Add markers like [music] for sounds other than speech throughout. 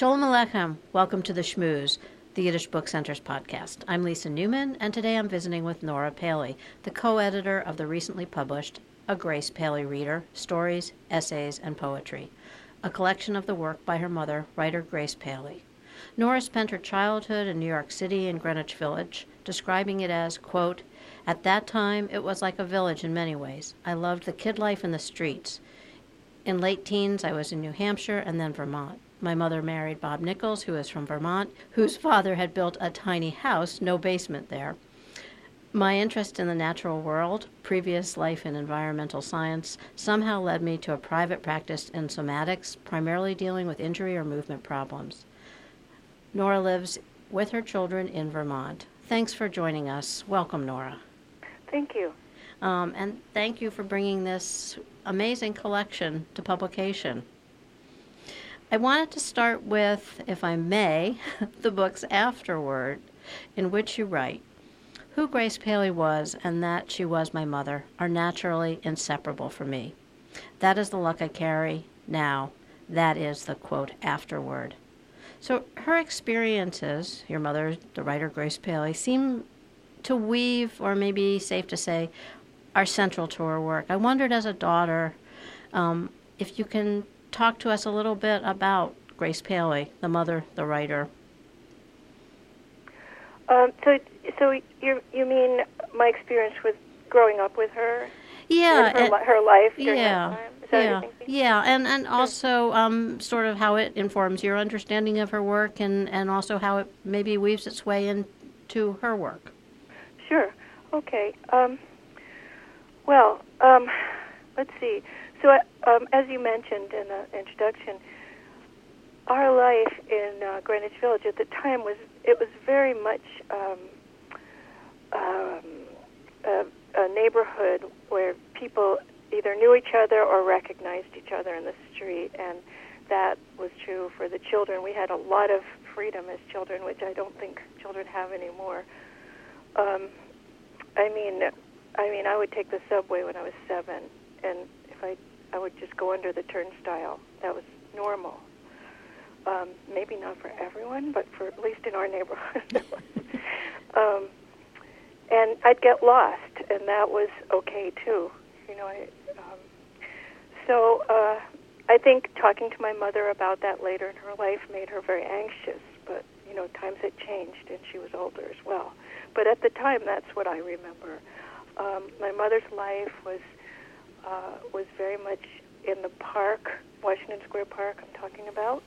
Shalom Aleichem. Welcome to the Schmooze, the Yiddish Book Center's podcast. I'm Lisa Newman, and today I'm visiting with Nora Paley, the co editor of the recently published A Grace Paley Reader Stories, Essays, and Poetry, a collection of the work by her mother, writer Grace Paley. Nora spent her childhood in New York City and Greenwich Village, describing it as, quote, at that time, it was like a village in many ways. I loved the kid life in the streets. In late teens, I was in New Hampshire and then Vermont. My mother married Bob Nichols, who is from Vermont, whose father had built a tiny house, no basement there. My interest in the natural world, previous life in environmental science, somehow led me to a private practice in somatics, primarily dealing with injury or movement problems. Nora lives with her children in Vermont. Thanks for joining us. Welcome, Nora. Thank you. Um, and thank you for bringing this amazing collection to publication. I wanted to start with, if I may, [laughs] the book's afterward in which you write Who Grace Paley was and that she was my mother are naturally inseparable for me. That is the luck I carry now. That is the quote afterward. So her experiences, your mother, the writer Grace Paley, seem to weave, or maybe safe to say, are central to her work. I wondered as a daughter um, if you can talk to us a little bit about Grace Paley, the mother, the writer. Um, so, so you you mean my experience with growing up with her? Yeah, her, and, her life during yeah, yeah, yeah, and and also um, sort of how it informs your understanding of her work, and and also how it maybe weaves its way into her work. Sure. Okay. Um, well, um, let's see. So, um, as you mentioned in the introduction, our life in uh, Greenwich Village at the time was it was very much um, um, a, a neighborhood where people either knew each other or recognized each other in the street, and that was true for the children. We had a lot of freedom as children, which I don't think children have anymore. Um, I mean, I mean, I would take the subway when I was seven, and if I I would just go under the turnstile. That was normal. Um, maybe not for everyone, but for at least in our neighborhood. [laughs] um, and I'd get lost, and that was okay too. You know, I, um, so uh, I think talking to my mother about that later in her life made her very anxious. But you know, times had changed, and she was older as well. But at the time, that's what I remember. Um, my mother's life was uh, was very much in the park, Washington Square Park. I'm talking about.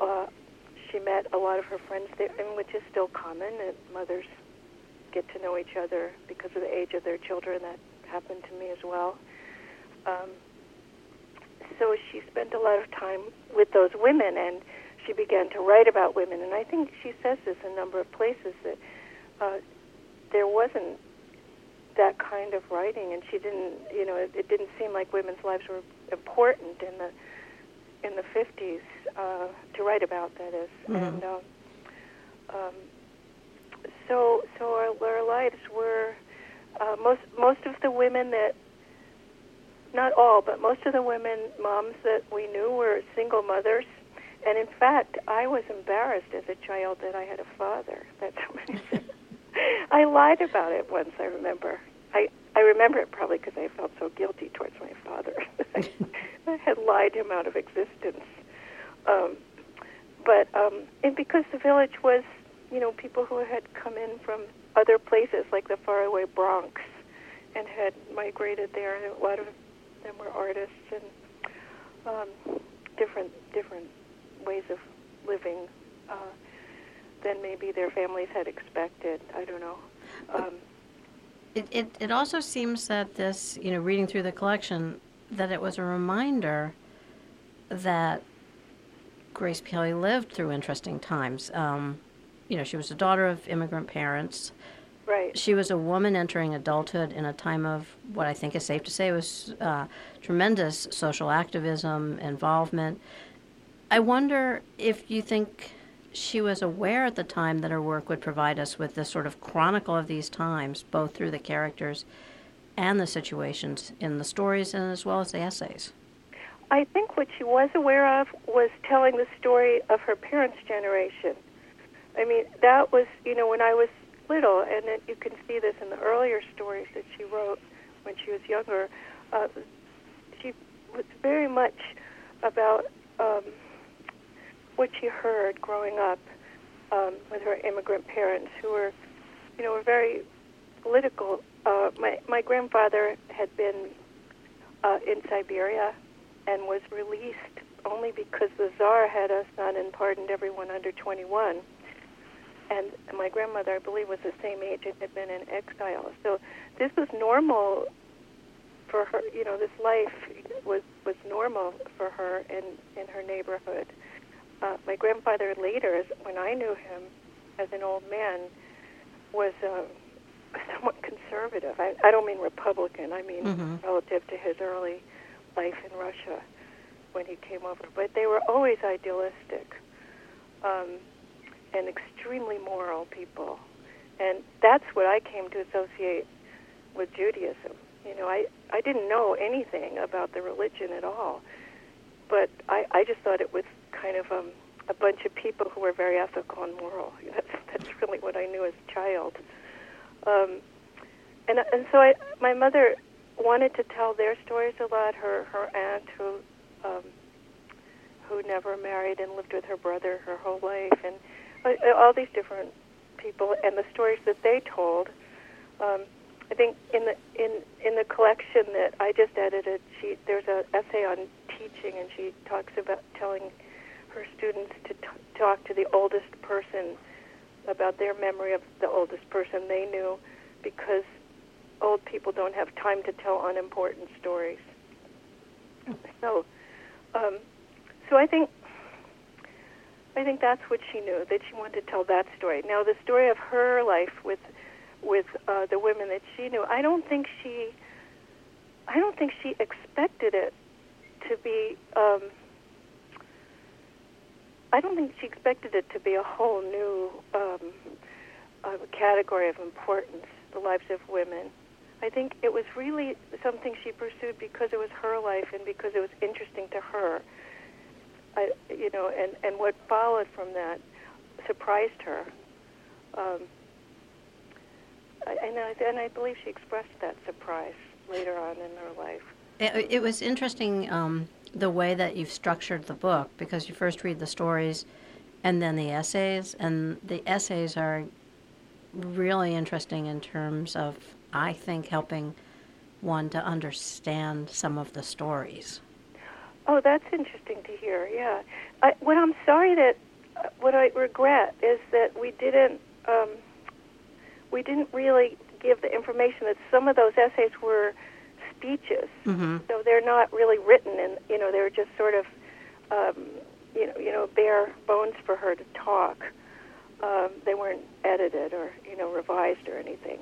Uh, she met a lot of her friends there, and which is still common. That mothers get to know each other because of the age of their children. That happened to me as well. Um, so she spent a lot of time with those women, and she began to write about women. And I think she says this in a number of places that uh, there wasn't that kind of writing, and she didn't, you know, it, it didn't seem like women's lives were important in the in the 50s uh, to write about. That is. Mm-hmm. and um, um, so so our, our lives were uh, most most of the women that not all, but most of the women moms that we knew were single mothers. And in fact, I was embarrassed as a child that I had a father. That's [laughs] [laughs] I lied about it once. I remember. I I remember it probably because I felt so guilty towards my father. [laughs] I had lied him out of existence. Um, but um, and because the village was, you know, people who had come in from other places like the faraway Bronx and had migrated there. And a lot of them were artists and um, different different ways of living. Uh, than maybe their families had expected. I don't know. Um, it, it, it also seems that this, you know, reading through the collection, that it was a reminder that Grace Paley lived through interesting times. Um, you know, she was a daughter of immigrant parents. Right. She was a woman entering adulthood in a time of what I think is safe to say was uh, tremendous social activism, involvement. I wonder if you think she was aware at the time that her work would provide us with this sort of chronicle of these times, both through the characters and the situations in the stories and as well as the essays. I think what she was aware of was telling the story of her parents' generation. I mean, that was, you know, when I was little, and it, you can see this in the earlier stories that she wrote when she was younger. Uh, she was very much about um, what she heard growing up um, with her immigrant parents, who were, you know, were very political. Uh, my my grandfather had been uh, in Siberia and was released only because the Tsar had a son and pardoned everyone under 21. And my grandmother, I believe, was the same age and had been in exile. So this was normal for her. You know, this life was was normal for her in in her neighborhood. Uh, my grandfather later, when I knew him as an old man, was uh, [laughs] somewhat conservative. I, I don't mean Republican. I mean Mhm. relative to his early life in Russia when he came over. But they were always idealistic um, and extremely moral people, and that's what I came to associate with Judaism. You know, I I didn't know anything about the religion at all, but I I just thought it was kind of um, a bunch of people who were very ethical and moral. [laughs] That's that's really what I knew as a child. Um, and and so I my mother wanted to tell their stories a lot. Her her aunt who um, who never married and lived with her brother her whole life, and uh, all these different people and the stories that they told. Um, I think in the in in the collection that I just edited, she there's an essay on teaching, and she talks about telling her students to t- talk to the oldest person about their memory of the oldest person they knew, because old people don't have time to tell unimportant stories. So, um, so I think I think that's what she knew that she wanted to tell that story. Now, the story of her life with with uh, the women that she knew, I don't think she I don't think she expected it to be. Um, I don't think she expected it to be a whole new um, uh, category of importance, the lives of women. I think it was really something she pursued because it was her life and because it was interesting to her. I, you know, and, and what followed from that surprised her. Um, and, I, and I believe she expressed that surprise later on in her life. It, it was interesting um, the way that you've structured the book because you first read the stories and then the essays, and the essays are really interesting in terms of, I think, helping one to understand some of the stories. Oh, that's interesting to hear. Yeah, I, what I'm sorry that what I regret is that we didn't um, we didn't really give the information that some of those essays were speeches, Mm-hmm. so they're not really written, and you know they're just sort of um, you know you know bare bones for her to talk. Um, they weren't edited or you know revised or anything,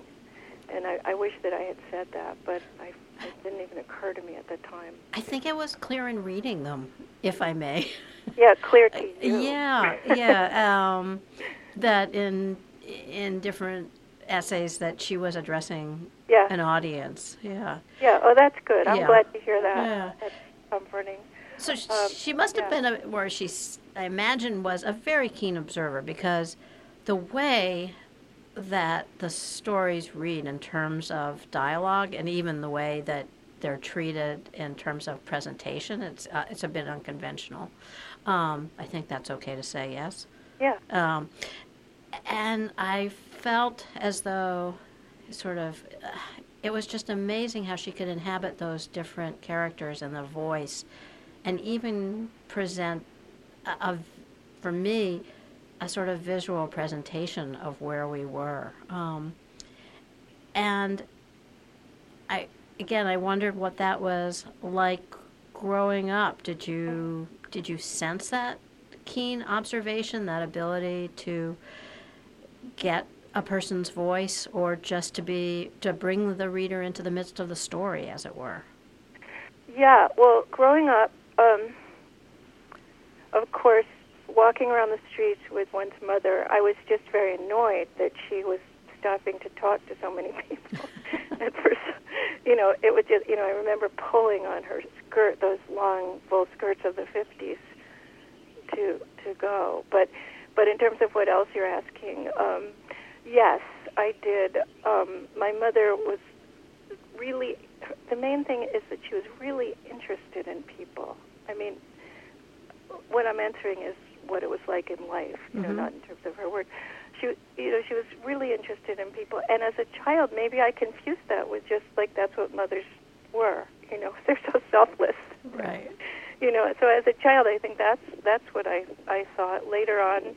and I, I wish that I had said that, but I, it didn't even occur to me at the time. I think it was clear in reading them, if I may. Yeah, clear to [laughs] you. Yeah, yeah. Um, that in in different essays that she was addressing Yeah. an audience. Yeah. Yeah, oh, that's good. I'm Yeah. glad to hear that. Yeah. That's comforting. So sh Um, she must have yeah. been, a, where she, I imagine, was a very keen observer because the way that the stories read in terms of dialogue and even the way that they're treated in terms of presentation, it's uh, it's a bit unconventional. Um, I think that's okay to say, yes. Yeah. Um, and I felt as though, sort of, it was just amazing how she could inhabit those different characters and the voice, and even present, a, a, for me, a sort of visual presentation of where we were. Um, and I, again, I wondered what that was like growing up. Did you did you sense that keen observation, that ability to get a person's voice, or just to be to bring the reader into the midst of the story, as it were? Yeah, well, growing up, um, of course, walking around the streets with one's mother, I was just very annoyed that she was stopping to talk to so many [laughs] people. and for, so- you know, it was just, you know, I remember pulling on her skirt, those long full skirts of the 50s to to go. But but in terms of what else you're asking, um, yes, I did. Um, my mother was really. The main thing is that she was really interested in people. I mean, what I'm answering is what it was like in life, you Mhm. know, not in terms of her work. She, you know, she was really interested in people, and as a child, maybe I confused that with just like that's what mothers were. You know, [laughs] they're so selfless. Right. You know, so as a child, I think that's that's what I I thought. Later on,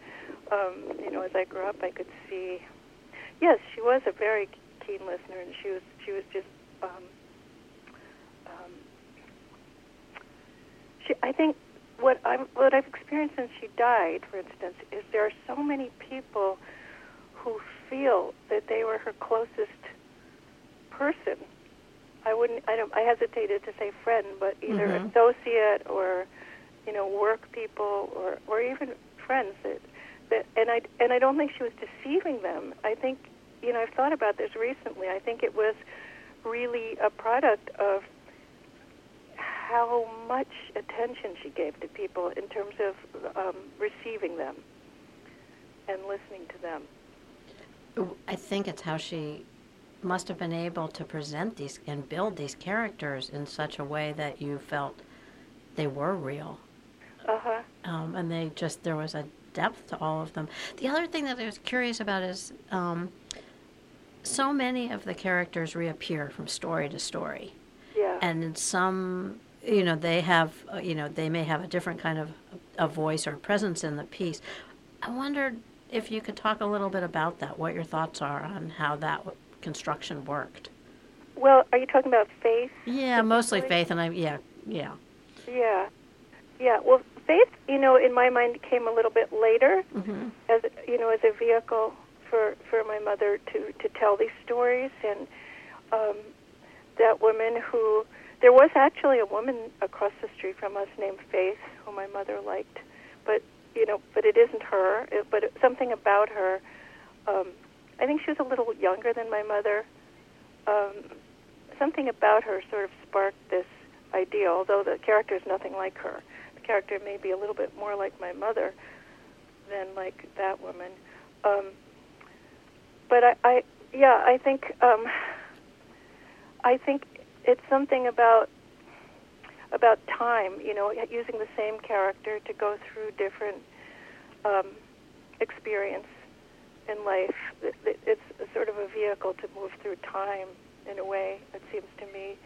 um, you know, as I grew up, I could see. Yes, she was a very keen listener, and she was she was just. Um, um, she, I think what I'm what I've experienced since she died, for instance, is there are so many people who feel that they were her closest person. I wouldn't. I don't. I hesitated to say friend, but either Mhm. associate or, you know, work people or or even friends that that. And I and I don't think she was deceiving them. I think, you know, I've thought about this recently. I think it was really a product of how much attention she gave to people in terms of um, receiving them and listening to them. I think it's how she must have been able to present these and build these characters in such a way that you felt they were real. Uh huh. Um, and they just, there was a depth to all of them. The other thing that I was curious about is um, so many of the characters reappear from story to story. Yeah. and in some you know they have uh, you know they may have a different kind of a voice or presence in the piece i wondered if you could talk a little bit about that what your thoughts are on how that w- construction worked well, are you talking about faith? yeah mostly faith and i yeah yeah Yeah. Yeah. Well, faith, you know, in my mind came a little bit later hmm as you know, as a vehicle for for my mother to to tell these stories. And um that woman who there was actually a woman across the street from us named Faith who my mother liked. But you know but it isn't her. It, but it, something about her um I think she was a little younger than my mother. Um something about her sort of sparked this idea although the character is nothing like her character may be a little bit more like my mother than like that woman um but I, I yeah I think um I think it's something about about time, you know, using the same character to go through different um, experience in life. It- it- It's sort of a vehicle to move through time in a way. It seems to me,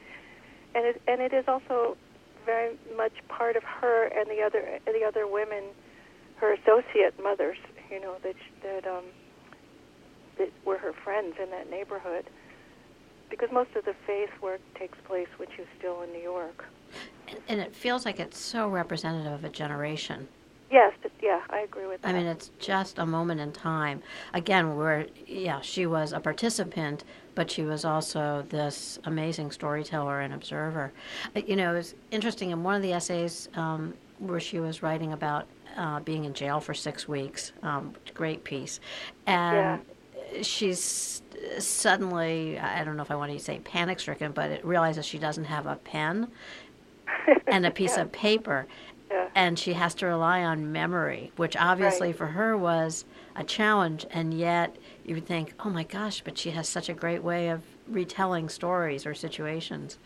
and it and it is also very much part of her and the other the other women, her associate mothers, you know, that that um, that were her friends in that neighborhood because most of the faith work takes place when she was still in New York. and, and it feels like it's so representative of a generation Yes, but yeah, I agree with that. I mean, it's just a moment in time. Again, where, yeah, she was a participant, but she was also this amazing storyteller and observer. Uh, You know, it was interesting in one of the essays um, where she was writing about uh, being in jail for six weeks, um, great piece. And she's suddenly, I don't know if I want to say panic stricken, but it realizes she doesn't have a pen [laughs] and a piece Yeah. of paper yeah. and she has to rely on memory, which obviously Right. for her was a challenge. And yet you would think, oh my gosh, but she has such a great way of retelling stories or situations.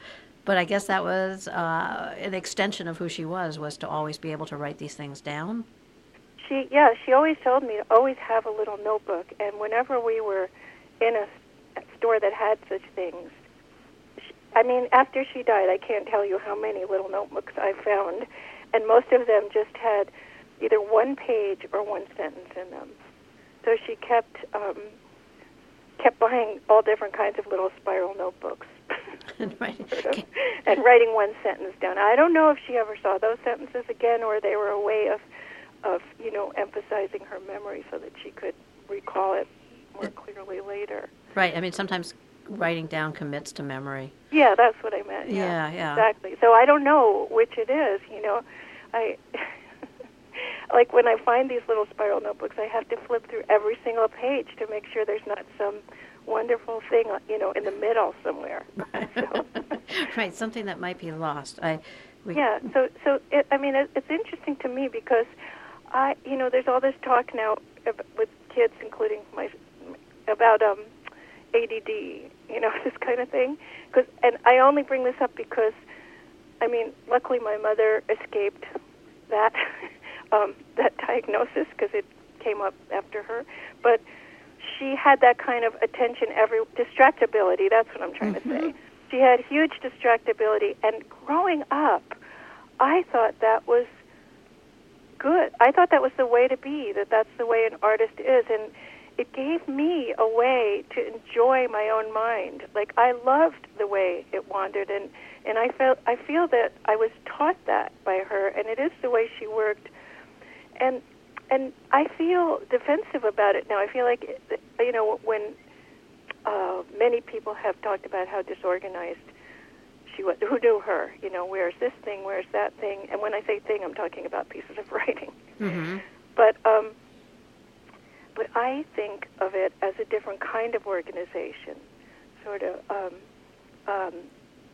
But I guess that was uh, an extension of who she was, was to always be able to write these things down. She yeah, she always told me to always have a little notebook, and whenever we were in a store that had such things, she, I mean, after she died, I can't tell you how many little notebooks I found, and most of them just had either one page or one sentence in them. So she kept um, kept buying all different kinds of little spiral notebooks. [laughs] And [laughs] sort of, and writing one sentence down. I don't know if she ever saw those sentences again, or they were a way of, of you know, emphasizing her memory so that she could recall it more clearly later. Right. I mean, sometimes writing down commits to memory. Yeah, that's what I meant. Yeah, yeah. Exactly. So I don't know which it is. You know, I [laughs] like when I find these little spiral notebooks, I have to flip through every single page to make sure there's not some wonderful thing, you know, in the middle somewhere. So- [laughs] [laughs] right, something that might be lost. I We, yeah. So so it, I mean it, it's interesting to me because I you know there's all this talk now with kids, including my about um, ADD, you know [laughs] this kind of thing. Cause, and I only bring this up because I mean luckily my mother escaped that um, that diagnosis because it came up after her, but she had that kind of attention every distractibility. That's what I'm trying mm-hmm. to say. She had huge distractibility, and growing up, I thought that was good. I thought that was the way to be. That that's the way an artist is, and it gave me a way to enjoy my own mind. Like I loved the way it wandered, and and I felt I feel that I was taught that by her, and it is the way she worked, and and I feel defensive about it now. I feel like you know when uh, many people have talked about how disorganized she was. Who knew her? You know, where's this thing? Where's that thing? And when I say thing, I'm talking about pieces of [laughs] writing. Mm-hmm. But um, but I think of it as a different kind of organization, sort of, um, um,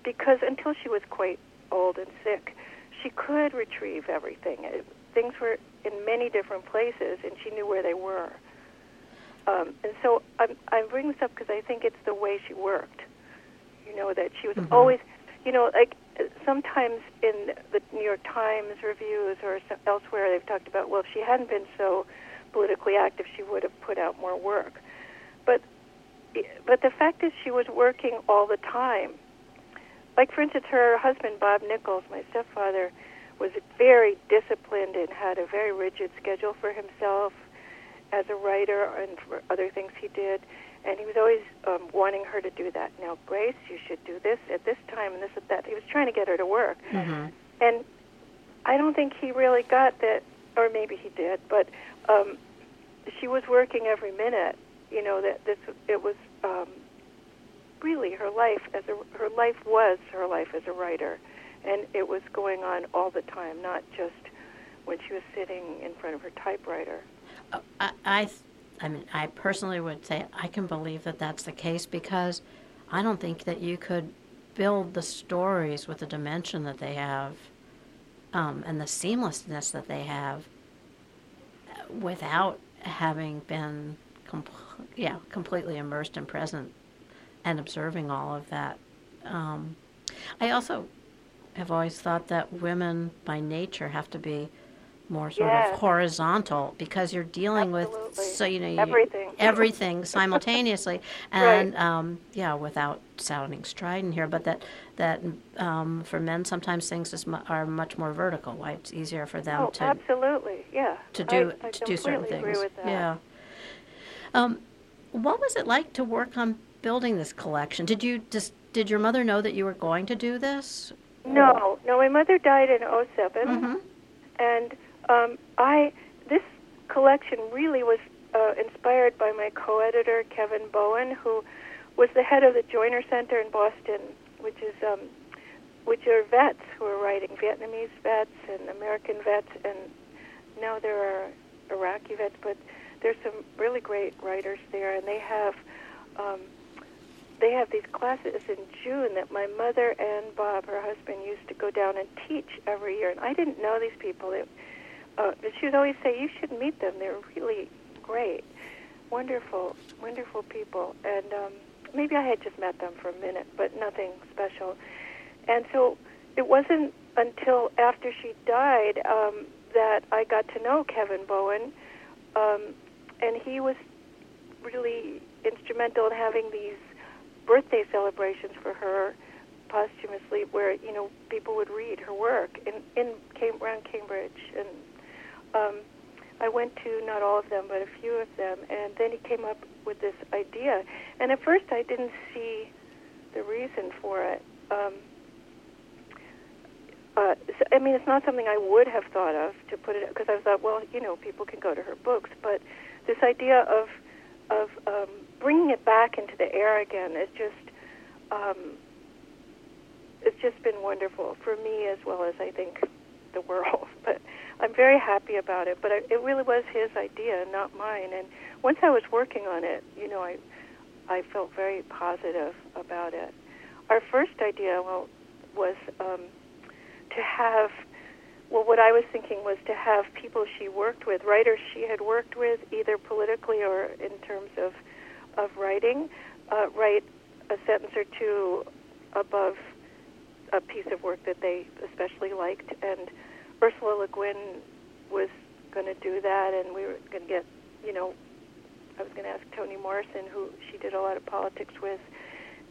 because until she was quite old and sick, she could retrieve everything. It, things were in many different places, and she knew where they were. Um, and so I'm, I bring this up because I think it's the way she worked. You know that she was mm-hmm. always, you know, like sometimes in the New York Times reviews or elsewhere they've talked about, well, if she hadn't been so politically active, she would have put out more work. But but the fact is, she was working all the time. Like for instance, her husband Bob Nichols, my stepfather, was very disciplined and had a very rigid schedule for himself as a writer and for other things he did. And he was always um, wanting her to do that. Now, Grace, you should do this at this time and this at that. He was trying to get her to work. Mm-hmm. And I don't think he really got that, or maybe he did, but um, she was working every minute. You know that this it was um, really her life as a her life was her life as a writer and it was going on all the time, not just when she was sitting in front of her typewriter. Uh, I, I, I mean, I personally would say I can believe that that's the case because I don't think that you could build the stories with the dimension that they have um, and the seamlessness that they have without having been yeah completely immersed and present and observing all of that. Um, I also have always thought that women by nature have to be more sort yes. of horizontal because you're dealing Absolutely. with so you know you, everything. [laughs] everything simultaneously. And right. um, yeah without sounding strident here but that that um, for men sometimes things is, are much more vertical. Why it's easier for them oh, to absolutely. Yeah. to do I, I to do certain things. yeah. Um, what was it like to work on building this collection? Did you just did your mother know that you were going to do this no, no. My mother died in 7 mm-hmm. and um, I this collection really was uh, inspired by my co-editor Kevin Bowen, who was the head of the Joiner Center in Boston, which is um, which are vets who are writing Vietnamese vets and American vets, and now there are Iraqi vets, but there's some really great writers there, and they have. Um, they have these classes in June that my mother and Bob, her husband, used to go down and teach every year. And I didn't know these people. They, uh, but she would always say, "You should meet them. They're really great, wonderful, wonderful people." And um, maybe I had just met them for a minute, but nothing special. And so it wasn't until after she died um, that I got to know Kevin Bowen, um, and he was really instrumental in having these birthday celebrations for her posthumously, where you know people would read her work in in Cam- around Cambridge, and um, I went to not all of them, but a few of them, and then he came up with this idea. And at first, I didn't see the reason for it. Um, uh, I mean, it's not something I would have thought of to put it because I thought, well, you know, people can go to her books, but this idea of of um, bringing it back into the air again is just um, it's just been wonderful for me as well as I think the world. [laughs] But I'm very happy about it. But it really was his idea, not mine. And once I was working on it, you know, I I felt very positive about it. Our first idea, well, was um, to have well, what I was thinking was to have people she worked with, writers she had worked with, either politically or in terms of of writing, uh, write a sentence or two above a piece of work that they especially liked. And Ursula Le Guin was going to do that, and we were going to get, you know, I was going to ask Toni Morrison, who she did a lot of politics with,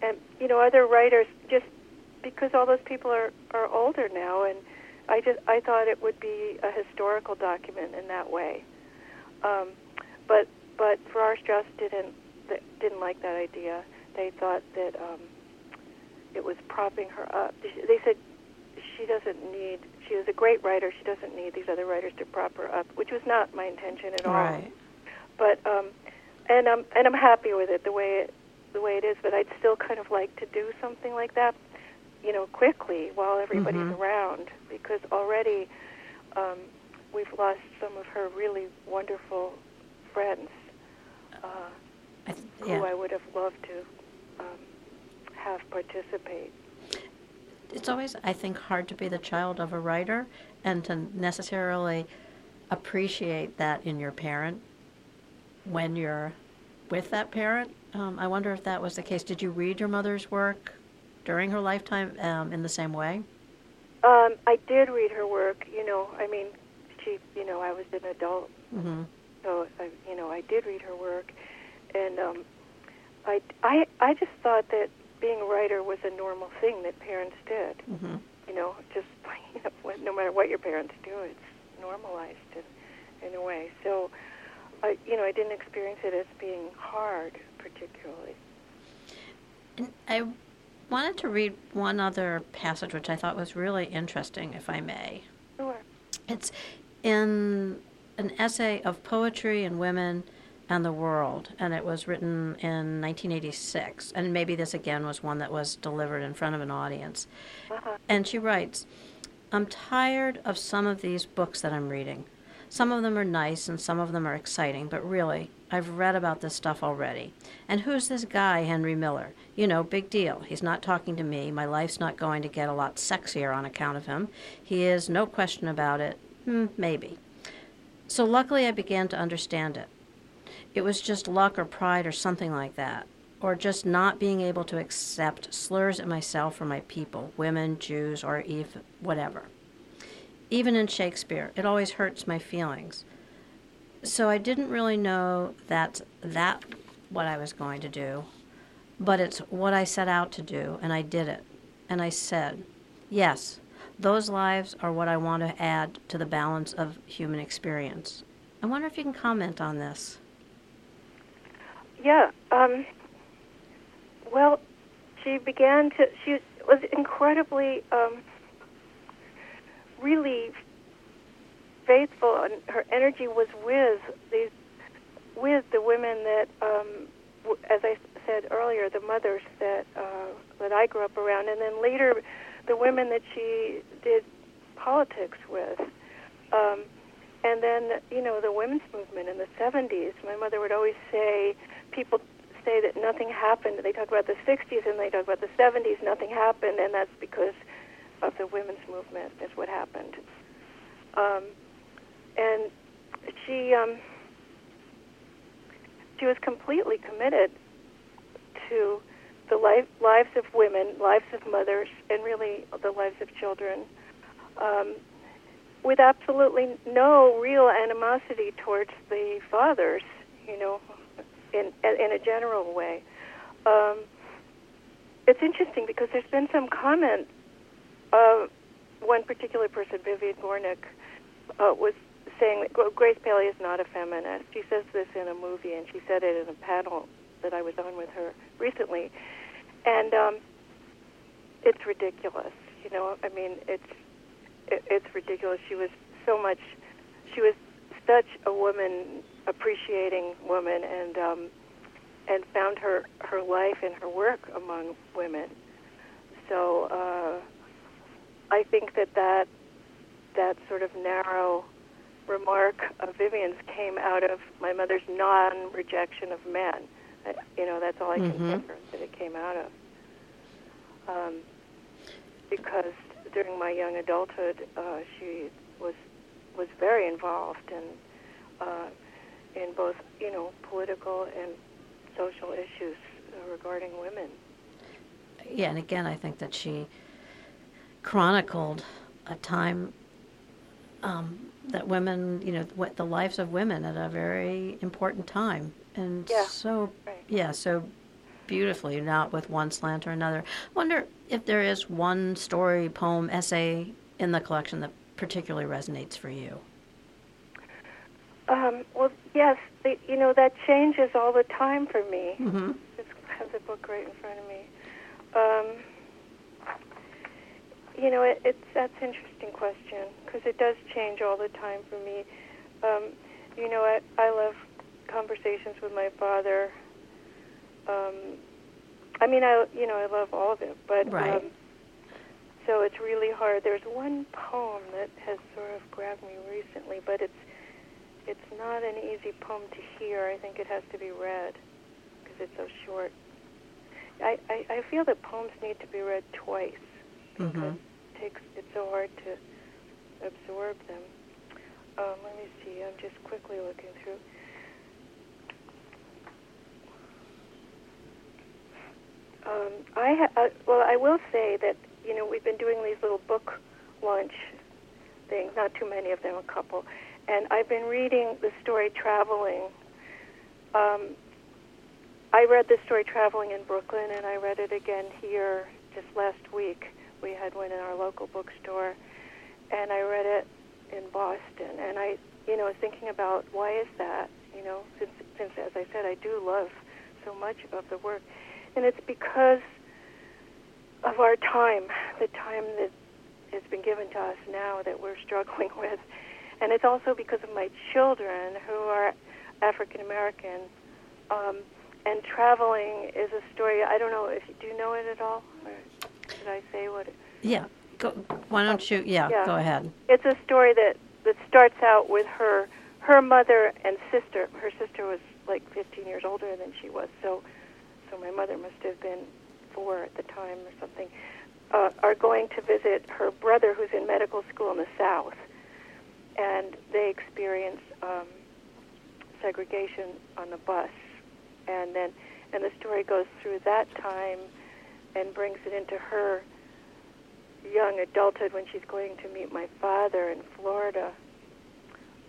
and you know, other writers. Just because all those people are are older now, and I just I thought it would be a historical document in that way. Um, but but Farrar Straus didn't didn't like that idea. They thought that um, it was propping her up. They said she doesn't need. She is a great writer. She doesn't need these other writers to prop her up, which was not my intention at all. Right. But um, and I'm and I'm happy with it the way it the way it is. But I'd still kind of like to do something like that, you know, quickly while everybody's mm-hmm. around, because already um, we've lost some of her really wonderful friends. Uh, I th- yeah. who I would have loved to um, have participate. It's always, I think, hard to be the child of a writer and to necessarily appreciate that in your parent when you're with that parent. Um, I wonder if that was the case. Did you read your mother's work during her lifetime um, in the same way? Um, I did read her work. You know, I mean, she, you know, I was an adult, mm-hmm. so I, you know, I did read her work, and um, I, I, I just thought that being a writer was a normal thing that parents did. Mm-hmm. You know, just [laughs] you know, no matter what your parents do, it's normalized in, in a way. So, I, you know, I didn't experience it as being hard, particularly. And I wanted to read one other passage which I thought was really interesting, if I may. Sure. It's in an essay of poetry and women and the World, and it was written in 1986. And maybe this again was one that was delivered in front of an audience. Uh-huh. And she writes, I'm tired of some of these books that I'm reading. Some of them are nice and some of them are exciting, but really, I've read about this stuff already. And who's this guy, Henry Miller? You know, big deal. He's not talking to me. My life's not going to get a lot sexier on account of him. He is, no question about it. Hmm, maybe. So luckily, I began to understand it it was just luck or pride or something like that, or just not being able to accept slurs at myself or my people, women, Jews, or even whatever. Even in Shakespeare, it always hurts my feelings. So I didn't really know that that what I was going to do, but it's what I set out to do, and I did it. And I said, yes, those lives are what I want to add to the balance of human experience. I wonder if you can comment on this. Yeah. Um, well, she began to. She was incredibly, um, really faithful, and her energy was with these, with the women that, um, w- as I said earlier, the mothers that uh, that I grew up around, and then later, the women that she did politics with. Um, and then, you know, the women's movement in the 70s. My mother would always say, people say that nothing happened. They talk about the 60s and they talk about the 70s, nothing happened, and that's because of the women's movement, is what happened. Um, and she, um, she was completely committed to the life, lives of women, lives of mothers, and really the lives of children, um, with absolutely no real animosity towards the fathers, you know, in in a general way. Um, it's interesting because there's been some comment. Uh, one particular person, Vivian Gornick, uh, was saying that Grace Paley is not a feminist. She says this in a movie, and she said it in a panel that I was on with her recently, and um, it's ridiculous. You know, I mean, it's it, it's ridiculous. She was so much. She was such a woman appreciating woman and um, and found her her life and her work among women. So uh, I think that that that sort of narrow remark of Vivian's came out of my mother's non-rejection of men. Uh, you know, that's all I can mm-hmm. remember that it came out of. Um, because during my young adulthood, uh, she was was very involved in uh, in both you know political and social issues regarding women. Yeah, and again, I think that she chronicled a time um, that women, you know, what the lives of women at a very important time, and Yeah. so Right. yeah, so beautifully, not with one slant or another. I wonder if there is one story, poem, essay in the collection that particularly resonates for you. Um, well, yes, the, you know that changes all the time for me. Mm-hmm. Just have the book right in front of me. Um, you know, it, it's that's an interesting question because it does change all the time for me. Um, you know, I, I love conversations with my father. Um, I mean, I you know I love all of it, but Right. um, so it's really hard. There's one poem that has sort of grabbed me recently, but it's it's not an easy poem to hear. I think it has to be read because it's so short. I, I, I feel that poems need to be read twice because Mhm. it takes it's so hard to absorb them. Um, let me see. I'm just quickly looking through. Um, I ha- uh, well, I will say that you know we've been doing these little book launch things. Not too many of them, a couple. And I've been reading the story Traveling. Um, I read the story Traveling in Brooklyn, and I read it again here just last week. We had one in our local bookstore, and I read it in Boston. And I, you know, was thinking about why is that? You know, since, since as I said, I do love so much of the work, and it's because of our time, the time that has been given to us now that we're [laughs] struggling with. And it's also because of my children who are African American. Um, and traveling is a story. I don't know if you do you know it at all, or should I say what? It, Yeah. Go, why don't you? Yeah, yeah. Go ahead. it's a story that that starts out with her her mother and sister. Her sister was like 15 years older than she was, so so my mother must have been four at the time or something. Uh, are going to visit her brother who's in medical school in the South, and they experience um, segregation on the bus, and then and the story goes through that time and brings it into her young adulthood when she's going to meet my father in Florida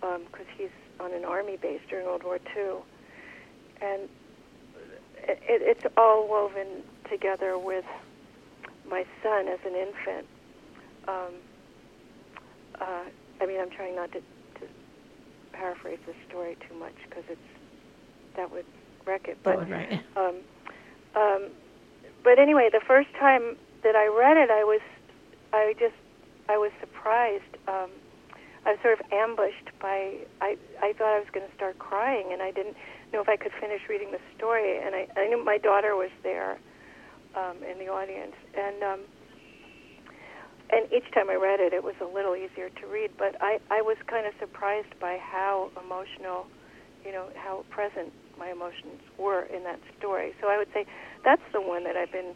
because he's on an army base during World War II, and it, it's all woven together with my son as an infant. Um, uh, I mean, I'm trying not to, to paraphrase the story too much because it's that would wreck it. But right. [laughs] um, um, but anyway, the first time that I read it, I was, I just, I was surprised. Um, I was sort of ambushed by. I, I thought I was going to start crying, and I didn't know if I could finish reading the story. And I, I knew my daughter was there um, in the audience, and um, and each time I read it, it was a little easier to read. But I, I was kind of surprised by how emotional, you know, how present my emotions were in that story. So I would say that's the one that I've been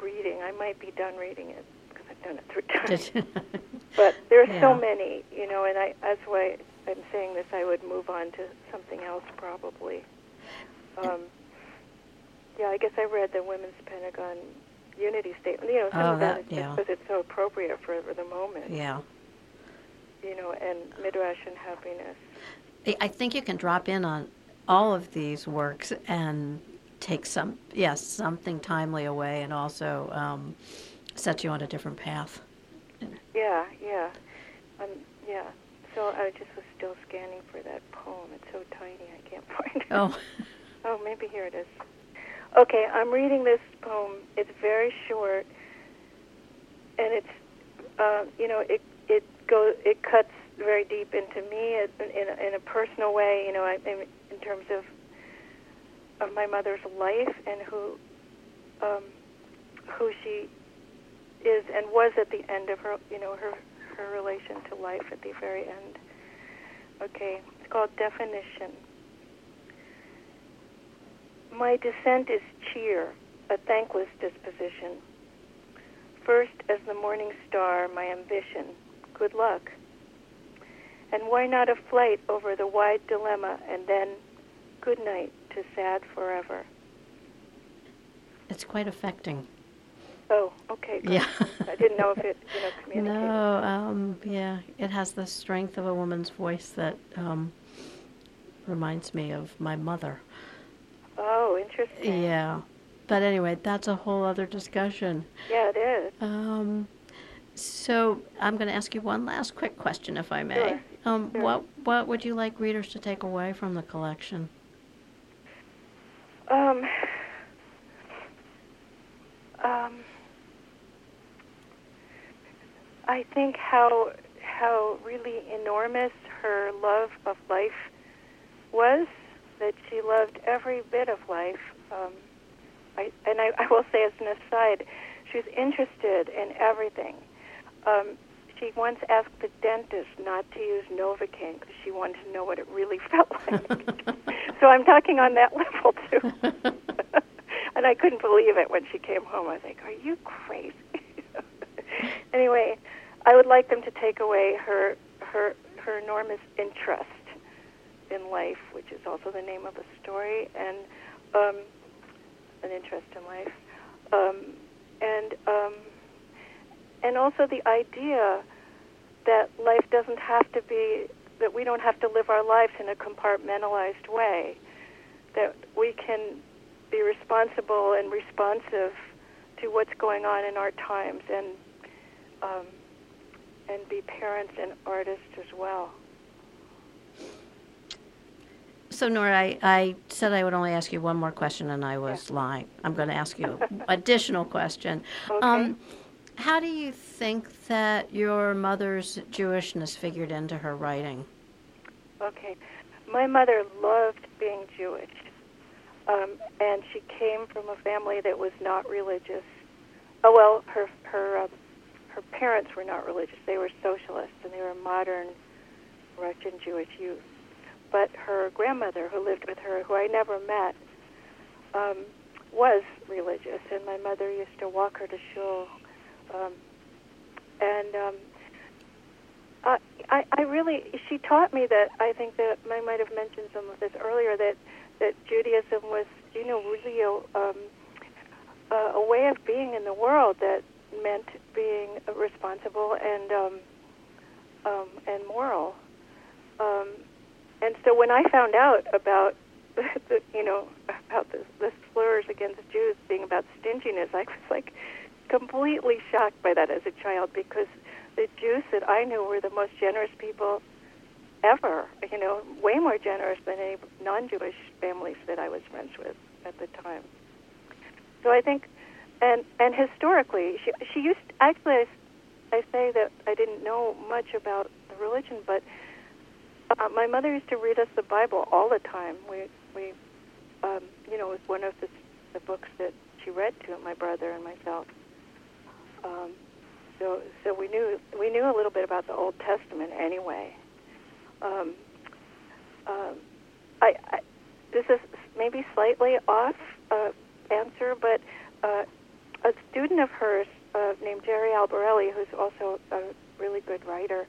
reading. I might be done reading it because I've done it three [laughs] times. [laughs] But there are so many, you know, and I that's why I'm saying this. I would move on to something else probably. Um, yeah, I guess I read the Women's Pentagon Unity Statement. You know, some Oh, of that yeah. because it's so appropriate for, for the moment. yeah. You know, and Midrash on happiness. I- I think you can drop in on all of these works and take some, yes, something timely away, and also um, set you on a different path. Yeah, yeah, um, yeah. So I just was still scanning for that poem. It's so tiny, I can't [laughs] find it. Oh, Oh, maybe here it is. Okay, I'm reading this poem. It's very short, and it's, uh, you know, it it goes, it cuts very deep into me in in a, in a personal way. You know, I, in, in terms of of my mother's life and who um, who she is and was at the end of her, you know, her her relation to life at the very end. Okay, it's called definition. My descent is cheer, a thankless disposition. first as the morning star, my ambition. Good luck. And why not a flight over the wide dilemma and then good night to sad forever? It's quite affecting. Oh, okay. Good. Yeah. I didn't know if it, you know, [laughs] communicated. No, um, yeah, it has the strength of a woman's voice that um, reminds me of my mother. Oh, interesting. Yeah, but anyway, that's a whole other discussion. Yeah, it is. Um, so I'm going to ask you one last quick question, if I may. Sure, Um, sure. What what would you like readers to take away from the collection? Um, um, I think how how really enormous her love of life was. That she loved every bit of life. Um, I, and I, I will say as an aside, she was interested in everything. Um, she once asked the dentist not to use Novocaine because she wanted to know what it really [laughs] felt like. so I'm talking on that [laughs] level too. [laughs] and I couldn't believe it when she came home. I was like, "Are you crazy?" anyway, I would like them to take away her her her enormous interest in life, which is also the name of the story, and um, an interest in life, um, and um, and also the idea that life doesn't have to be that we don't have to live our lives in a compartmentalized way, that we can be responsible and responsive to what's going on in our times, and um, and be parents and artists as well. So, Nora, I, I said I would only ask you one more question, and I was lying. I'm going to ask you an [laughs] additional question. Okay. Um, how do you think that your mother's Jewishness figured into her writing? Okay. My mother loved being Jewish. Um, and she came from a family that was not religious. Oh well, her her um, her parents were not religious. They were socialists, and they were modern Russian Jewish youth. But her grandmother, who lived with her, who I never met, um, was religious, and my mother used to walk her to shul. Um, and um, I, I, I really, she taught me that. I think that I might have mentioned some of this earlier. That that Judaism was, you know, really a, um, a, a way of being in the world that meant being responsible and um, um, and moral. Um, and so when I found out about [laughs] the, you know about the, the slurs against Jews being about stinginess, I was like completely shocked by that as a child because the Jews that I knew were the most generous people ever. You know, way more generous than any non-Jewish families that I was friends with at the time. So I think, and and historically, she she used actually I, I say that I didn't know much about the religion, but uh, my mother used to read us the Bible all the time. We we um, you know it was one of the the books that she read to my brother and myself. Um, so so we knew we knew a little bit about the Old Testament anyway. Um, um, I, I this is maybe slightly off uh, answer, but uh, a student of hers uh, named Gerry Albarelli, who's also a really good writer,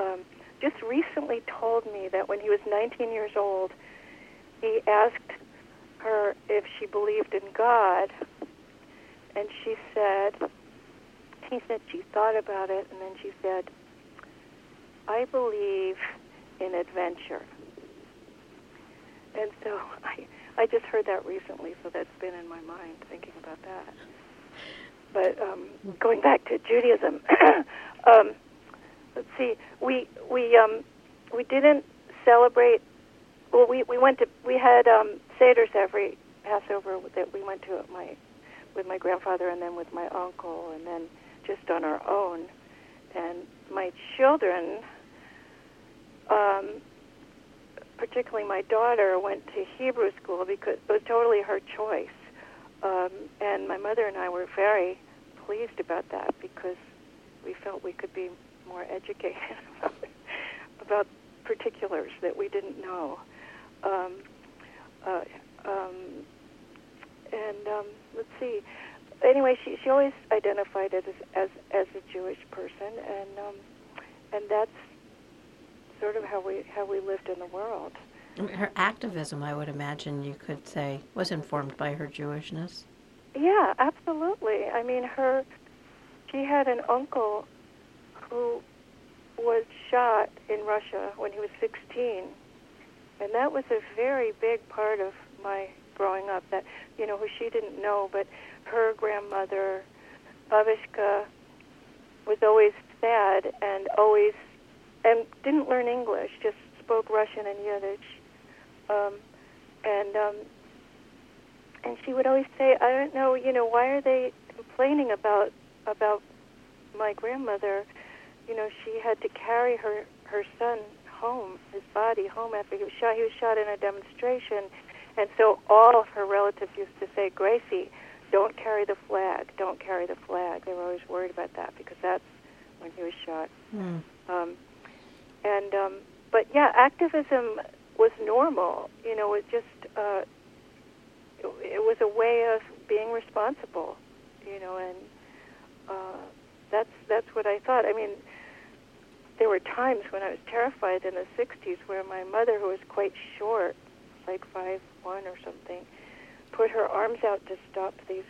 um, just recently told me that when he was 19 years old, he asked her if she believed in God, and she said, he said she thought about it, and then she said, I believe in adventure. And so [laughs] I, I just heard that recently, so that's been in my mind thinking about that. But um, going back to Judaism, [coughs] um, let's see, we we um, we didn't celebrate. Well, we we went to we had um, seder's every Passover that we went to at my with my grandfather and then with my uncle and then just on our own. And my children, um, particularly my daughter, went to Hebrew school because it was totally her choice. Um, and my mother and I were very pleased about that because we felt we could be more educated [laughs] about, about particulars that we didn't know. Um, uh, um, and um, let's see, anyway, she she always identified as as as a Jewish person, and um, and that's sort of how we how we lived in the world. Her activism, I would imagine you could say, was informed by her Jewishness. Yeah, absolutely. I mean, her she had an uncle who was shot in Russia when he was 16, and that was a very big part of my growing up. That you know, who she didn't know, but her grandmother, Babishka, was always sad and always and didn't learn English, just spoke Russian and Yiddish. Um, and um, and she would always say, "I don't know, you know, why are they complaining about about my grandmother? You know, she had to carry her her son home, his body home after he was shot. He was shot in a demonstration, and so all of her relatives used to say, Gracie, don't carry the flag, don't carry the flag. They were always worried about that because that's when he was shot. Mm. Um, and um, but yeah, activism was normal. You know, it just uh, it, it was a way of being responsible. You know, and uh, that's that's what I thought. I mean, there were times when I was terrified in the '60s where my mother, who was quite short, like five one or something, put her arms out to stop these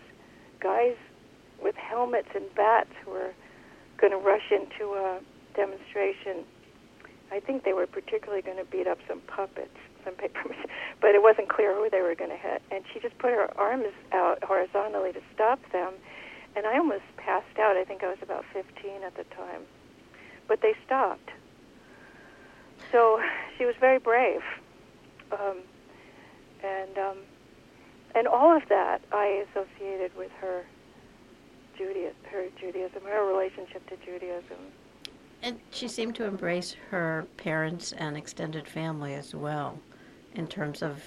guys with helmets and bats who were going to rush into a demonstration I think they were particularly going to beat up some puppets, some paper, [laughs] but it wasn't clear who they were going to hit. And she just put her arms out horizontally to stop them, and I almost passed out. I think I was about 15 at the time, but they stopped. So she was very brave, um, and um, and all of that I associated with her Judaism, her Judaism, her relationship to Judaism. And she seemed to embrace her parents and extended family as well, in terms of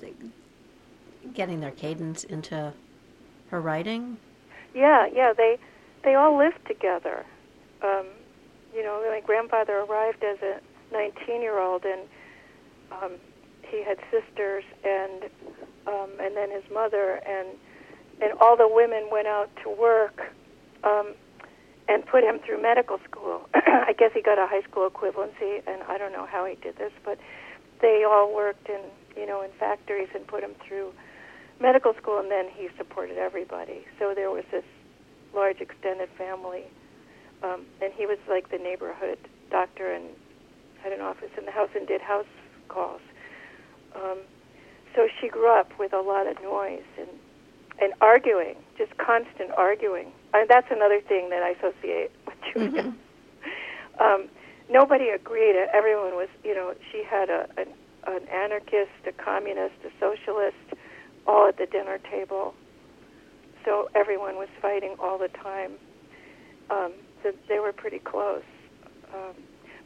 the, getting their cadence into her writing. Yeah, yeah, they they all lived together. Um, you know, my grandfather arrived as a 19-year-old, and um, he had sisters, and um, and then his mother, and and all the women went out to work. Um, and put him through medical school. [clears throat] I guess he got a high school equivalency, and I don't know how he did this, but they all worked in you know in factories and put him through medical school, and then he supported everybody. So there was this large extended family, um, and he was like the neighborhood doctor and had an office in the house and did house calls. Um, so she grew up with a lot of noise and and arguing, just constant arguing. And that's another thing that I associate [laughs] with Julia. Mm-hmm. [laughs] Um, nobody agreed. Everyone was, you know, she had a, an, an anarchist, a communist, a socialist, all at the dinner table. So everyone was fighting all the time. Um, they were pretty close. Um,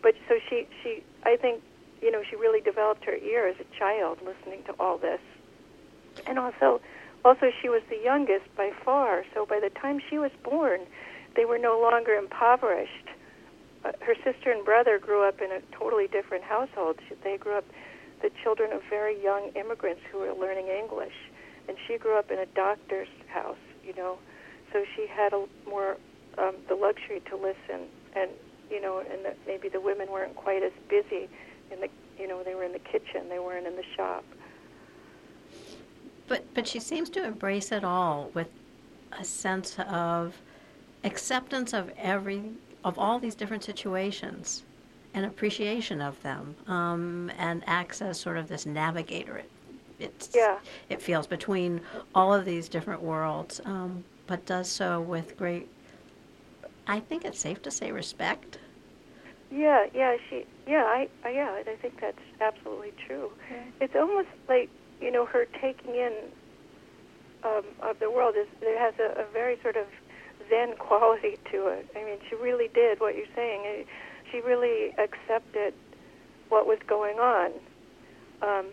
but so she, she, I think, you know, she really developed her ear as a child, listening to all this, and also also, she was the youngest by far, so by the time she was born, they were no longer impoverished. Uh, her sister and brother grew up in a totally different household. They grew up the children of very young immigrants who were learning English, and she grew up in a doctor's house, you know. So she had a more um, the luxury to listen, and you know, and the, maybe the women weren't quite as busy in the, you know, they were in the kitchen, they weren't in the shop. But but she seems to embrace it all with a sense of acceptance of every of all these different situations and appreciation of them um, and acts as sort of this navigator. It, it's, yeah. it feels between all of these different worlds, um, but does so with great. I think it's safe to say respect. Yeah, yeah, she, yeah, I, I yeah, I think that's absolutely true. Okay. It's almost like you know, her taking in um, of the world is it has a, a very sort of Zen quality to it. I mean, she really did what you're saying. She really accepted what was going on, um,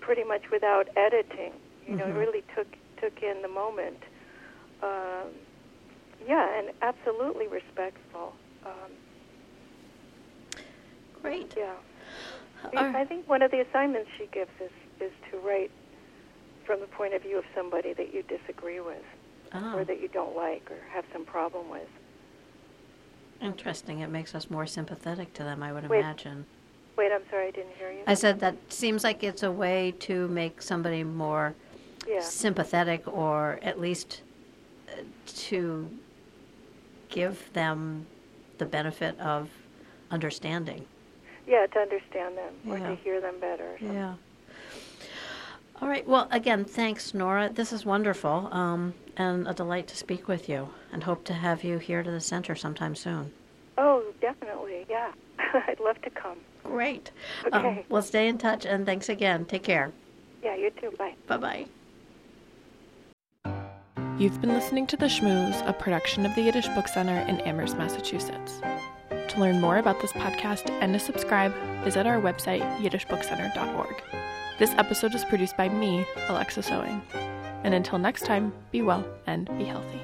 pretty much without editing. You mm-hmm. know, really took took in the moment. Um, yeah, and absolutely respectful. Um, Great. Yeah. I think one of the assignments she gives is is to write from the point of view of somebody that you disagree with. Oh. or that you don't like or have some problem with. Interesting. It makes us more sympathetic to them, I would Wait. imagine. Wait, I'm sorry, I didn't hear you. I said that seems like it's a way to make somebody more yeah. sympathetic or at least uh, to give them the benefit of understanding. Yeah, to understand them or Yeah. to hear them better. Yeah. All right. Well, again, thanks, Nora. This is wonderful um, and a delight to speak with you and hope to have you here to the center sometime soon. Oh, definitely. Yeah. [laughs] I'd love to come. Great. Um, Okay. we'll stay in touch and thanks again. Take care. Yeah, you too. Bye. Bye bye. You've been listening to The Schmooze, a production of the Yiddish Book Center in Amherst, Massachusetts. To learn more about this podcast and to subscribe, visit our website, yiddishbookcenter.org. This episode is produced by me, Alexa Sewing. And until next time, be well and be healthy.